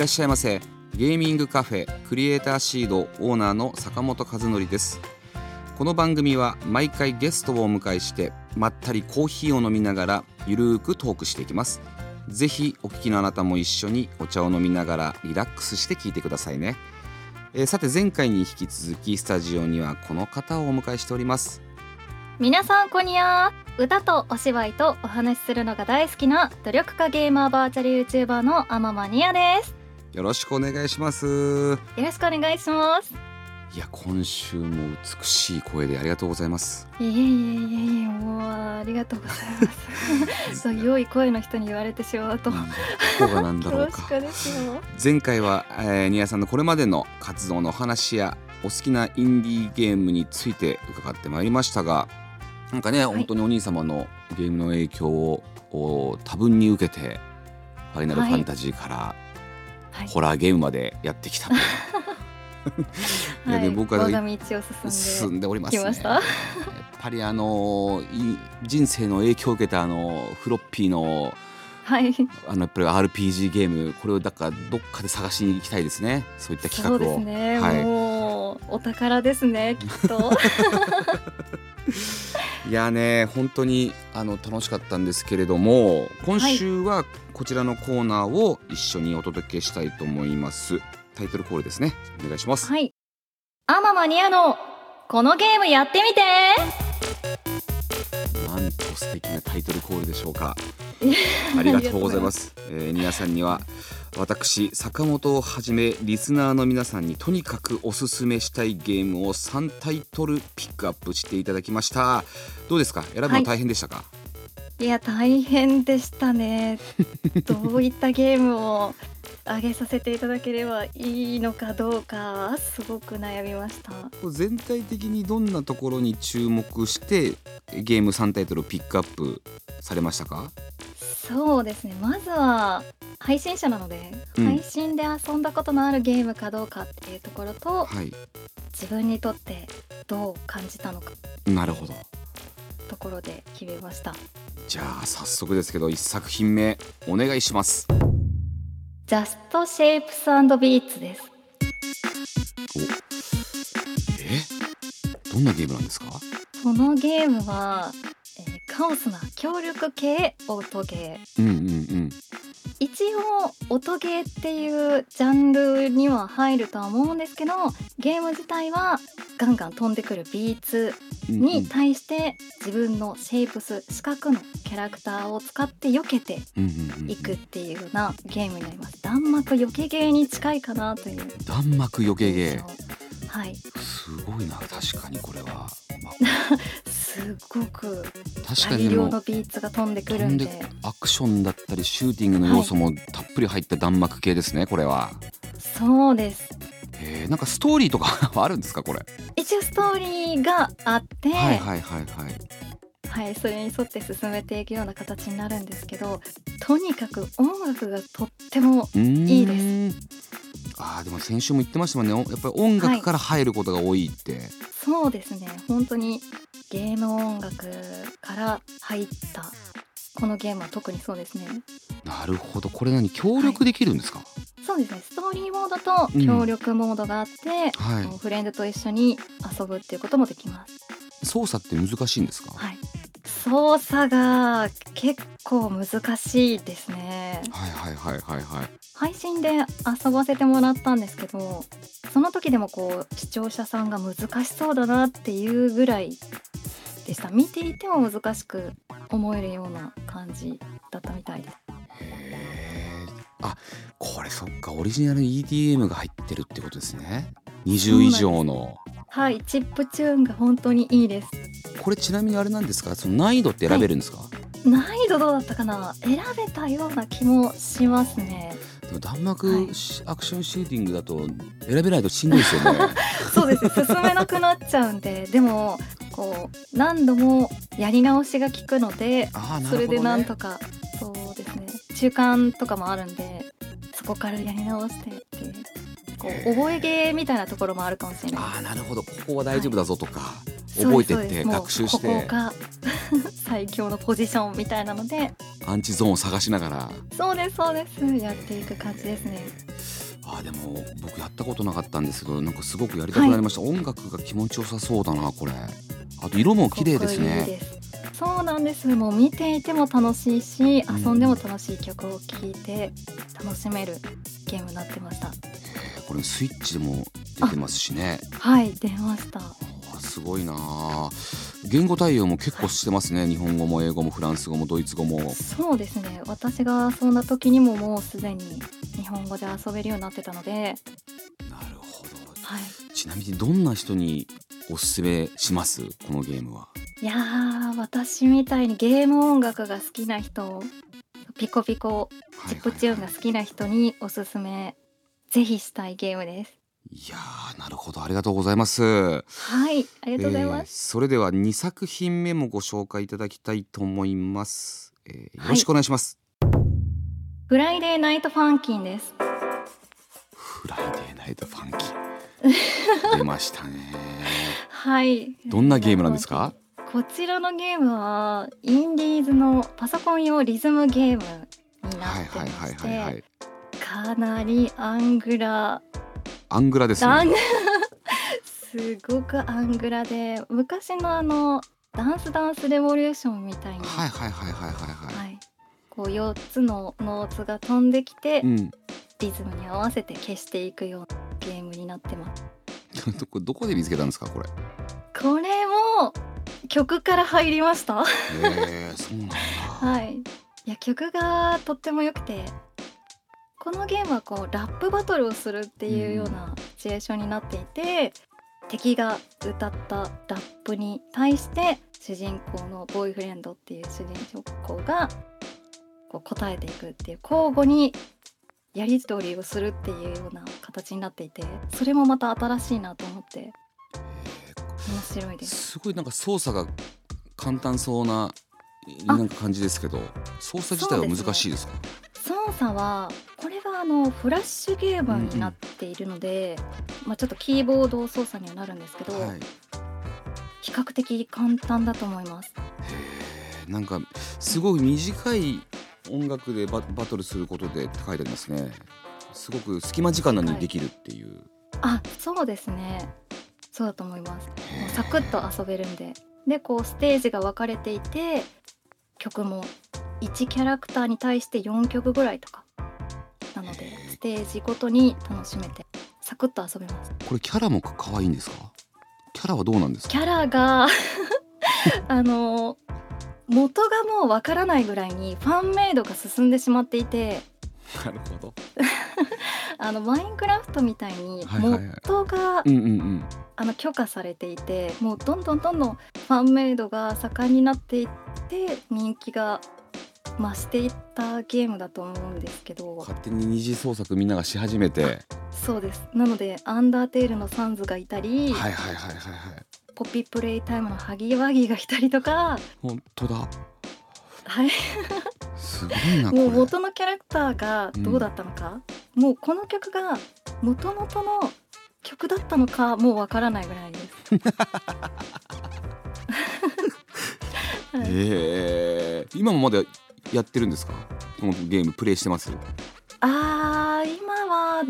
らっしゃいませ。ゲーミングカフェクリエイターシードオーナーの坂本和則です。この番組は毎回ゲストをお迎えしてまったりコーヒーを飲みながらゆるーくトークしていきます。ぜひお聞きのあなたも一緒にお茶を飲みながらリラックスして聞いてくださいね、えーさて前回に引き続きスタジオにはこの方をお迎えしております。皆さんこんにゃー歌とお芝居とお話しするのが大好きな努力家ゲーマーバーチャル YouTuber のアママニアです。よろしくお願いします。よろしくお願いします。いや今週も美しい声でありがとうございます。いえいえいえいえもうありがとうございます。そう良い声の人に言われてしまうと。どこがなんだろうか。恐縮です。よ前回は、えー、ニアさんのこれまでの活動のお話やお好きなインディーゲームについて伺ってまいりましたがなんかね、本当にお兄様のゲームの影響をお多分に受けてファイナルファンタジーから、はいホラーゲームまでやってきたと、いやはい。で僕は進ん進でおりますね。やっぱりあのい人生の影響を受けたあのフロッピーのはい。あのやっぱり RPG ゲームこれをだからどっかで探しに行きたいですね。そういった企そう画をですね、はいお宝ですね きっと。いやね本当にあの楽しかったんですけれども今週はこちらのコーナーを一緒にお届けしたいと思います。タイトルコールですね。お願いします、はい。アママニアのこのゲームやってみて。なんと素敵なタイトルコールでしょうか。あありがとうございます。えー、皆さんには私坂本をはじめリスナーの皆さんにとにかくおすすめしたいゲームを3タイトルピックアップしていただきました。どうですか？選ぶの大変でしたか？いや大変でしたね どういったゲームを上げさせていただければいいのかどうかすごく悩みました全体的にどんなところに注目してゲーム3タイトルをピックアップされましたか？そうですねまずは配信者なので、うん配信で遊んだことのあるゲームかどうかっていうところとはい。自分にとってどう感じたのかなるほど。ところで決めましたじゃあ早速ですけど一作品目お願いします。Just Shapes and Beats ですえ？どんなゲームなんですか？このゲームは、えーカオスな協力系音ゲーうんうんうん。一応音ゲーっていうジャンルには入るとは思うんですけどゲーム自体はガンガン飛んでくるビーツに対して自分のシェイプス四角のキャラクターを使って避けていくっていうようなゲームになります。弾幕避けゲーに近いかなという。弾幕よけゲー。はい。すごいな確かにこれは、ま すごく。あ、確かに大量のビーツが飛んでくる飛んでアクションだったりシューティングの要素もたっぷり入った弾幕系ですねこれは。そうです。えー、なんかストーリーとかはあるんですかこれ？一応ストーリーがあって、はいはいはいはい。はい、それに沿って進めていくような形になるんですけどとにかく音楽がとってもいいです。ああでも先週も言ってましたもんね。おやっぱり音楽から入ることが多いって。そうですね。本当にゲーム音楽から入ったこのゲームは特にそうですね。なるほど。これ何協力できるんですか？そうですね。ストーリーモードと協力モードがあって、はい。もうフレンドと一緒に遊ぶっていうこともできます。操作って難しいんですか？はい操作が結構難しいですね。はいはいはいはいはい。配信で遊ばせてもらったんですけどその時でもこう視聴者さんが難しそうだなっていうぐらいでした。見ていても難しく思えるような感じだったみたいで。すへー。あこれそっか。オリジナル EDM が入ってるってことですね。20以上のはいチップチューンが本当にいいです。これちなみにあれなんですか？その難易度って選べるんですか、難易度どうだったかな？選べたような気もしますね。でも弾幕しアクションシューティングだと選べないとしんどいですよね。そうですね。進めなくなっちゃうんで。でもこう何度もやり直しが効くのでね、それでなんとかそうですね。中間とかもあるんでそこからやり直してこう覚えゲーみたいなところもあるかもしれない。ああなるほど。ここは大丈夫だぞとか、そう覚えてって学習して。ここが 最強のポジションみたいなので。アンチゾーンを探しながら。そうですそうです。やっていく感じですね。あーでも僕やったことなかったんですけどなんかすごくやりたくなりました、音楽が気持ちよさそうだなこれ。あと色も綺麗ですね。です。そうなんです。もう見ていても楽しいしうん遊んでも楽しい曲を聴いて楽しめるゲームになってました。えーこれスイッチでも出てますしね。はい出ました。すごいなあ言語対応も結構してますね。日本語も英語もフランス語もドイツ語も。そうですね。私が遊んだ時にももうすでに日本語で遊べるようになってたので。なるほど。はい。ちなみにどんな人におすすめします？このゲームは。いやー私みたいにゲーム音楽が好きな人ピコピコチップチューンが好きな人におすすめぜひしたいゲームです。いやーなるほど。ありがとうございます。はいありがとうございます、えーそれでは2作品目もご紹介いただきたいと思います、えーよろしくお願いします、 Friday Night Funkin' です。 Friday Night Funkin' 出ましたね。はい。どんなゲームなんですか？こちらのゲームはインディーズのパソコン用リズムゲームになはいってまはいはいしはいはい。てかなりアングラ。アングラですね。すごくアングラで昔のあのダンスダンスレボリューションみたいに、はいはいはいはいはいはい、はい。こう4つのノーツが飛んできて、うん。リズムに合わせて消していくようなゲームになってます。ど こどこで見つけたんですかこれ？これも曲から入りました。へえそうなんだ、はい。いや曲がとっても良くてこのゲームはこうラップバトルをするっていうようなシチュエーションになっていて、敵が歌ったラップに対して主人公のボーイフレンドっていう主人公がこう答えていくっていう交互にやり取りをするっていうような形になっていてそれもまた新しいなと思って面白いです。すごいなんか操作が簡単そうなあなんか感じですけど操作自体は難しいですか？操作はあのフラッシュゲームになっているので、まあ、ちょっとキーボード操作にはなるんですけど、はい。比較的簡単だと思います。へえなんかすごい短い音楽でババトルすることでって書いてありますね。すごく隙間時間なのにできるっていう、あそうですね。そうだと思います。もうサクッと遊べるんで。でこうステージが分かれていて曲も1キャラクターに対して4曲ぐらいとかなのでステージごとに楽しめてサクッと遊べます。これキャラも可愛いんですか？キャラはどうなんですか？キャラが あの元がもうわからないぐらいにファンメイドが進んでしまっていて。なるほど。あのマインクラフトみたいに元が許可されていてもうどんどんどんどんファンメイドが盛んになっていって人気が増していったゲームだと思うんですけど。勝手に二次創作みんながし始めて。そうです。なのでアンダーテールのサンズがいたり、はいはいはいはいはい。ポピプレイタイムのハギワギがいたりとか、本当だ。はい、すごいなもう元のキャラクターがどうだったのか、もうこの曲が元々の曲だったのかもうわからないぐらいです。はい。へえ今もまだやってるんですか？このゲームプレイしてます？あー今は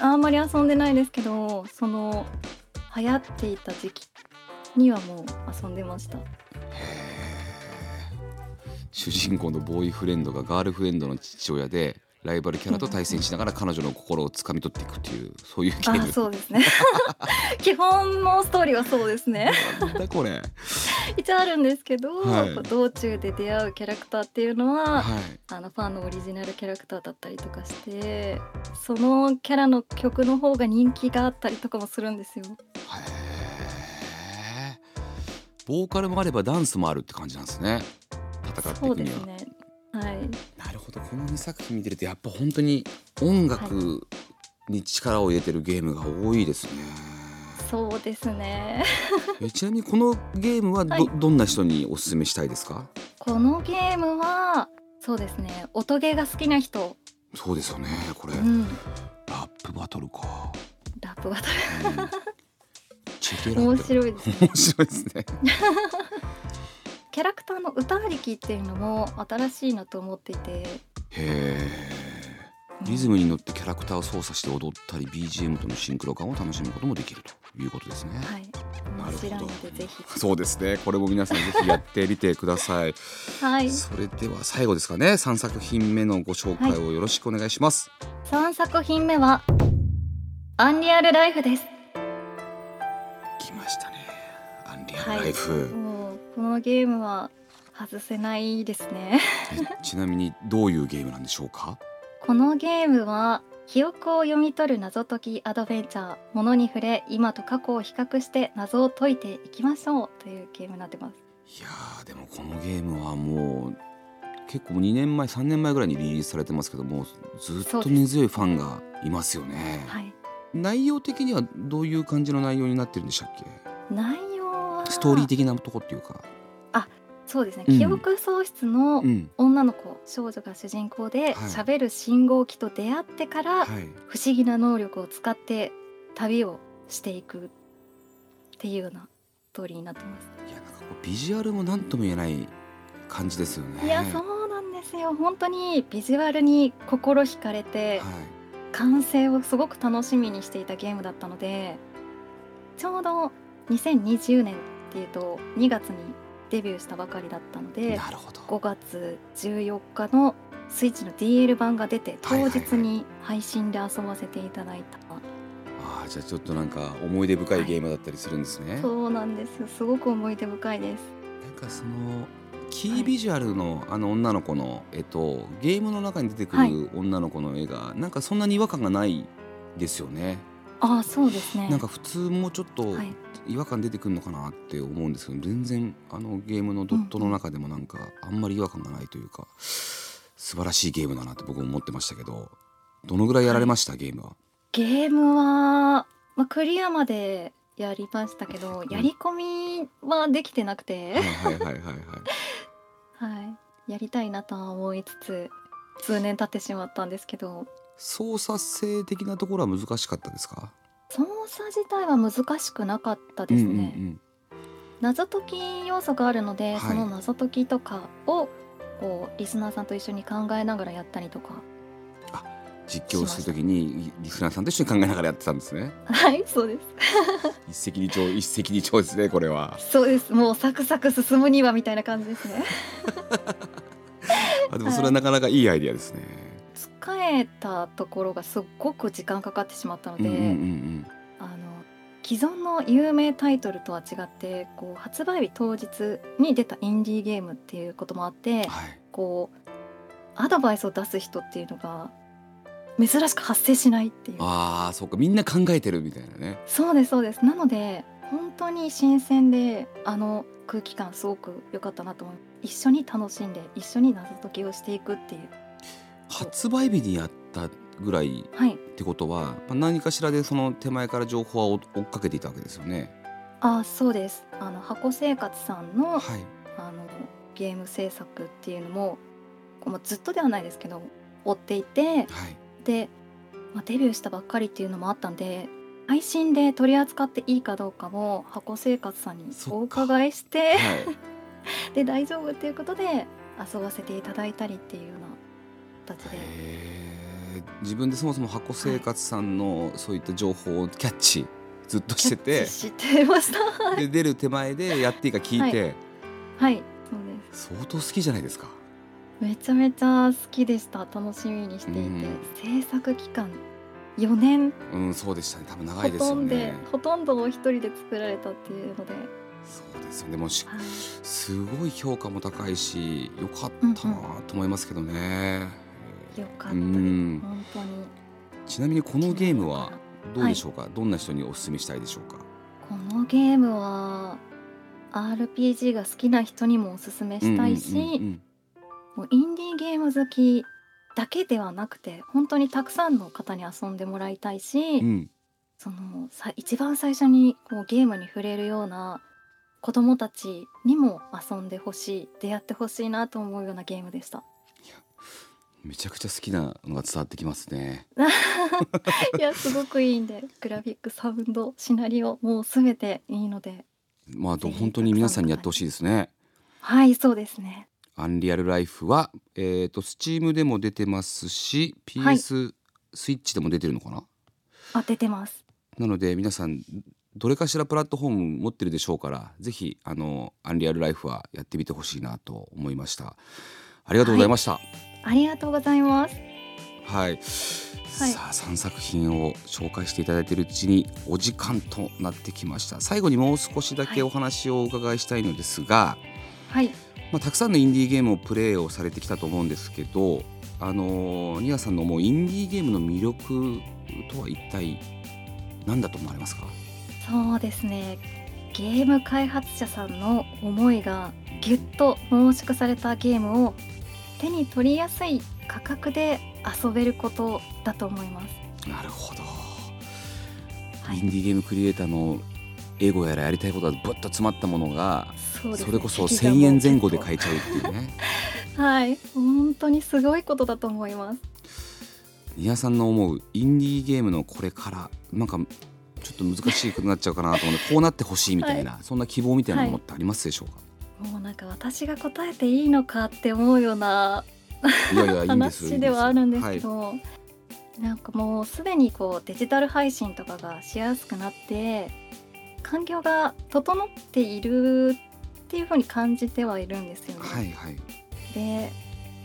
あんまり遊んでないですけどその流行っていた時期にはもう遊んでました。主人公のボーイフレンドがガールフレンドの父親でライバルキャラと対戦しながら彼女の心をつかみ取っていくっていうそういうゲーあムそうですね。基本のストーリーはそうですね。これ。一応あるんですけど、はい。道中で出会うキャラクターっていうのは、はい。あのファンのオリジナルキャラクターだったりとかしてそのキャラの曲の方が人気があったりとかもするんですよ。ボーカルもあればダンスもあるって感じなんですね。戦っていそうくには、ですね。はい。なるほど。この2作品見てるとやっぱ本当に音楽に力を入れてるゲームが多いですね。そうですね。えちなみにこのゲームはど,、はい。どんな人にお勧めしたいですか？このゲームはそうですね。音ゲーが好きな人、そうですよねこれ、うん、ラップバトルか、ラップバトル。ラって面白いですね。面白いですね キャラクターの歌ありきっていうのも新しいなと思っていて、へえリズムに乗ってキャラクターを操作して踊ったり BGM とのシンクロ感を楽しむこともできるということですね、はい、なるほど。面白いのでぜひ。そうですね。これも皆さんぜひやってみてください。はい。それでは最後ですかね。3作品目のご紹介をよろしくお願いします、三作品目はアンリアルライフです。来ましたね。アンリアルライフ、もうこのゲームは外せないですね。えちなみにどういうゲームなんでしょうか？このゲームは記憶を読み取る謎解きアドベンチャーものに触れ今と過去を比較して謎を解いていきましょうというゲームになってますいやーでもこのゲームはもう結構2年前3年前ぐらいにリリースされてますけどもずっと根強いファンがいますよねはい内容的にはどういう感じの内容になってるんでしたっけ内ストーリー的なとこっていうか。そうですね、うん。記憶喪失のうん。女の子少女が主人公ではい。喋、る信号機と出会ってからはい。不思議な能力を使って旅をしていくっていうようなストーリーになってます。いやなんかこうビジュアルも何とも言えない感じですよね。いやそうなんですよ。本当にビジュアルに心惹かれて、はい。完成をすごく楽しみにしていたゲームだったのでちょうど2020年っていうと2月にデビューしたばかりだったのでなるほど。5月14日のスイッチの DL 版が出て当日に配信で遊ばせていただいた、あーじゃあちょっとなんか思い出深いゲームだったりするんですね、そうなんです。よすごく思い出深いです。なんかそのキービジュアルのあの女の子の絵とゲームの中に出てくはいる女の子の絵がなんかそんなに違和感がないですよね。ああそうですね。なんか普通もうちょっとはい。違和感出てくるのかなって思うんですけど全然あのゲームのドットの中でもなんかあんまり違和感がないというか素晴らしいゲームだなって僕も思ってましたけどどのぐらいやられました、ゲームは。ゲームは、まあ、クリアまでやりましたけどやり込みはできてなくて、はいはいはいはいはい。はい、やりたいなとは思いつつ数年経ってしまったんですけど操作性的なところは難しかったですか？操作自体は難しくなかったですね、うんうんうん。謎解き要素があるので、はい。その謎解きとかをこうリスナーさんと一緒に考えながらやったりとか実況するときにリスナーさんと一緒に考えながらやってたんですね。はいそうです。一石二鳥一石二鳥ですねこれは。そうです。もうサクサク進むにはみたいな感じですね。あでもそれはなかなかいいアイディアですね。使えたところがすっごく時間かかってしまったので、うんうんうんうん。あの既存の有名タイトルとは違ってこう発売日当日に出たインディーゲームっていうこともあってはい。こうアドバイスを出す人っていうのが珍しく発生しないっていうああそうかみんな考えてるみたいなね。そうですそうですなので本当に新鮮であの空気感すごく良かったなと思い一緒に楽しんで一緒に謎解きをしていくっていう発売日にやったぐらいはいってことはまあ何かしらでその手前から情報は追追っかけていたわけですよね。あそうですあの箱生活さんのはい。あのゲーム制作っていうのもこうまあずっとではないですけど追っていてはい。で、まあ、デビューしたばっかりっていうのもあったんで配信で取り扱っていいかどうかも箱生活さんにお伺いしてはい。で大丈夫っていうことで遊ばせていただいたりっていうような形で、自分でそもそも箱生活さんのそういった情報をキャッチずっとしてて。知ってました。はい。で出る手前でやっていいか聞いて、はい。そうです。相当好きじゃないですか。めちゃめちゃ好きでした。楽しみにしていて、うん。制作期間4年。うんそうでしたね。多分長ほいですよとんどね。ほとんどを一人で作られたっていうので、そうですよね。でもしはい、すごい評価も高いし良かったなと思いますけどね。うよかった本当にちなみにこのゲームはどうでしょうか、どんな人にお勧めしたいでしょうか？このゲームは RPG が好きな人にもおすすめしたいし、もうインディーゲーム好きだけではなくて本当にたくさんの方に遊んでもらいたいし、うん。そのさ一番最初にこうゲームに触れるような子供たちにも遊んでほしい出会ってほしいなと思うようなゲームでした。めちゃくちゃ好きなのが伝わってきますね。いやすごくいいんでグラフィックサウンドシナリオもうすべていいので。まあ本当に皆さんにやってほしいですね。はいそうですね。アンリアルライフはえっ、とスチームでも出てますしはい。PS スイッチでも出てるのかな、あ出てます。なので皆さんどれかしらプラットフォーム持ってるでしょうからぜひあのアンリアルライフはやってみてほしいなと思いました。ありがとうございましたありがとうございます。はい、さあ3作品を紹介していただいているうちにお時間となってきました。最後にもう少しだけお話をお伺いしたいのですが、はい。まあ、たくさんのインディーゲームをプレイをされてきたと思うんですけどあのーニアさんの思うインディーゲームの魅力とは一体何だと思われますか？そうですね。ゲーム開発者さんの思いがぎゅっと濃縮されたゲームを手に取りやすい価格で遊べることだと思います。なるほど、はい。インディーゲームクリエイターの英語やらやりたいことがぶっと詰まったものがそね。それこそ劇場も1,000円前後で買えちゃうっていうね。はい本当にすごいことだと思います。ニアさんの思うインディーゲームのこれからなんかちょっと難しいことになっちゃうかなと思うのでこうなってほしいみたいな、そんな希望みたいなものってありますでしょうか、もうなんか私が答えていいのかって思うような話ではあるんですけど、なんかもうすでにこうデジタル配信とかがしやすくなって環境が整っているっていう風に感じてはいるんですよね。はい、はいはい。で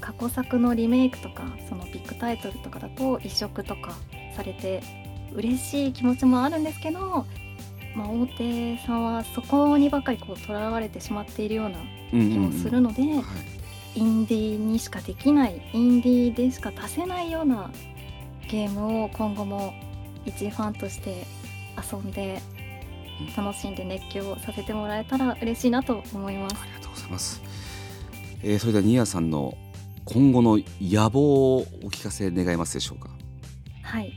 過去作のリメイクとかそのビッグタイトルとかだと移植とかされて嬉しい気持ちもあるんですけど、まあ、大手さんはそこにばっかりこうとらわれてしまっているようなうんうん気もするので、はい。インディーにしかできないインディーでしか出せないようなゲームを今後も一ファンとして遊んで楽しんで熱狂させてもらえたら嬉しいなと思います。ありがとうございます、えーそれではニアさんの今後の野望をお聞かせ願えますでしょうか？はい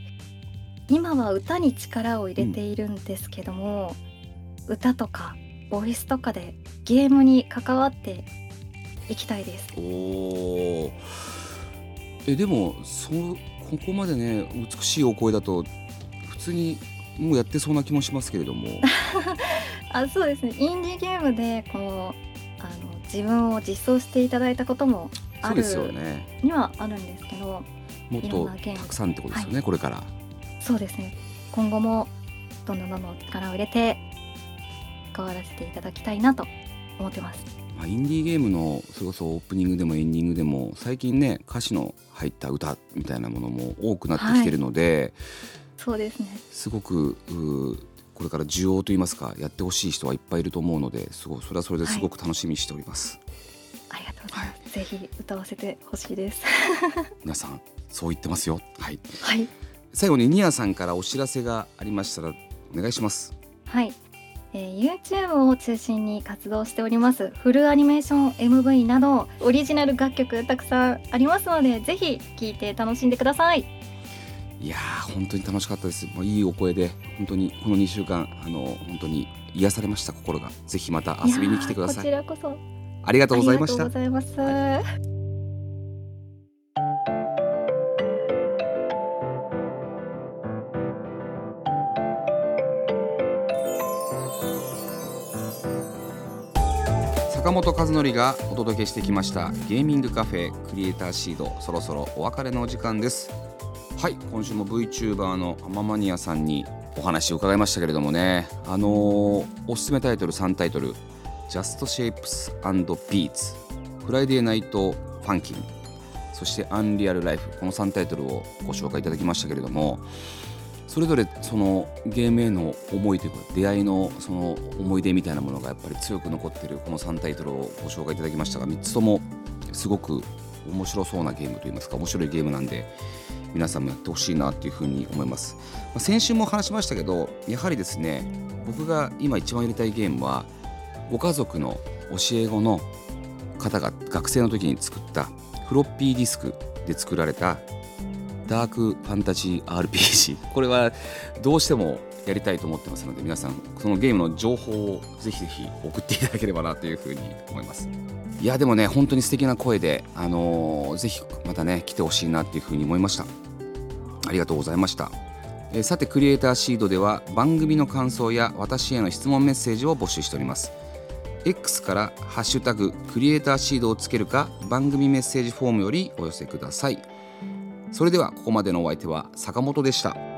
今は歌に力を入れているんですけども、歌とかボイスとかでゲームに関わっていきたいです。おおえでもそうここまでね美しいお声だと普通にもうやってそうな気もしますけれども。あそうですね。インディーゲームでこうあの自分を実装していただいたこともあるそうですよね。にはあるんですけどもっとたくさんってことですよね、これからそうですね。今後もどんどんどんどん力を入れて関わらせていただきたいなと思ってます。まあ、インディーゲームのそれこそオープニングでもエンディングでも最近ね歌詞の入った歌みたいなものも多くなってきてるので、そうですね。すごくうーこれから需要といいますかやってほしい人はいっぱいいると思うのですごいそれはそれですごく楽しみにしております、ありがとうございます、ぜひ歌わせてほしいです。皆さんそう言ってますよ。はい。はい最後にニアさんからお知らせがありましたらお願いします。はい、えー YouTube を中心に活動しております。フルアニメーション MV などオリジナル楽曲たくさんありますのでぜひ聴いて楽しんでください。いやー本当に楽しかったです、まあ、いいお声で本当にこの2週間あの本当に癒されました心が。ぜひまた遊びに来てください。こちらこそ。ありがとうございました。ありがとうございます、坂本和則がお届けしてきましたゲーミングカフェクリエイターシードそろそろお別れのお時間です。はい今週も VTuber のアママニアさんにお話を伺いましたけれどもね。あのーおすすめタイトル3タイトル Just Shapes and Beats フライデーナイトファンキンそしてアンリアルライフこの3タイトルをご紹介いただきましたけれどもそれぞれそのゲームへの思いというか出会いのその思い出みたいなものがやっぱり強く残っているこの3タイトルをご紹介いただきましたが3つともすごく面白そうなゲームといいますか面白いゲームなんで皆さんもやってほしいなというふうに思います、まあ先週も話しましたけどやはりですね僕が今一番やりたいゲームはご家族の教え子の方が学生の時に作ったフロッピーディスクで作られたダークファンタジー RPG これはどうしてもやりたいと思ってますので皆さんそのゲームの情報をぜひぜひ送っていただければなというふうに思います。いやでもね本当に素敵な声であのー、ぜひまたね来てほしいなっていうふうに思いました。ありがとうございました。えさてクリエイターシードでは番組の感想や私への質問メッセージを募集しております。X から「ハッシュタグクリエイターシード」をつけるか番組メッセージフォームよりお寄せください。それではここまでのお相手は坂本でした。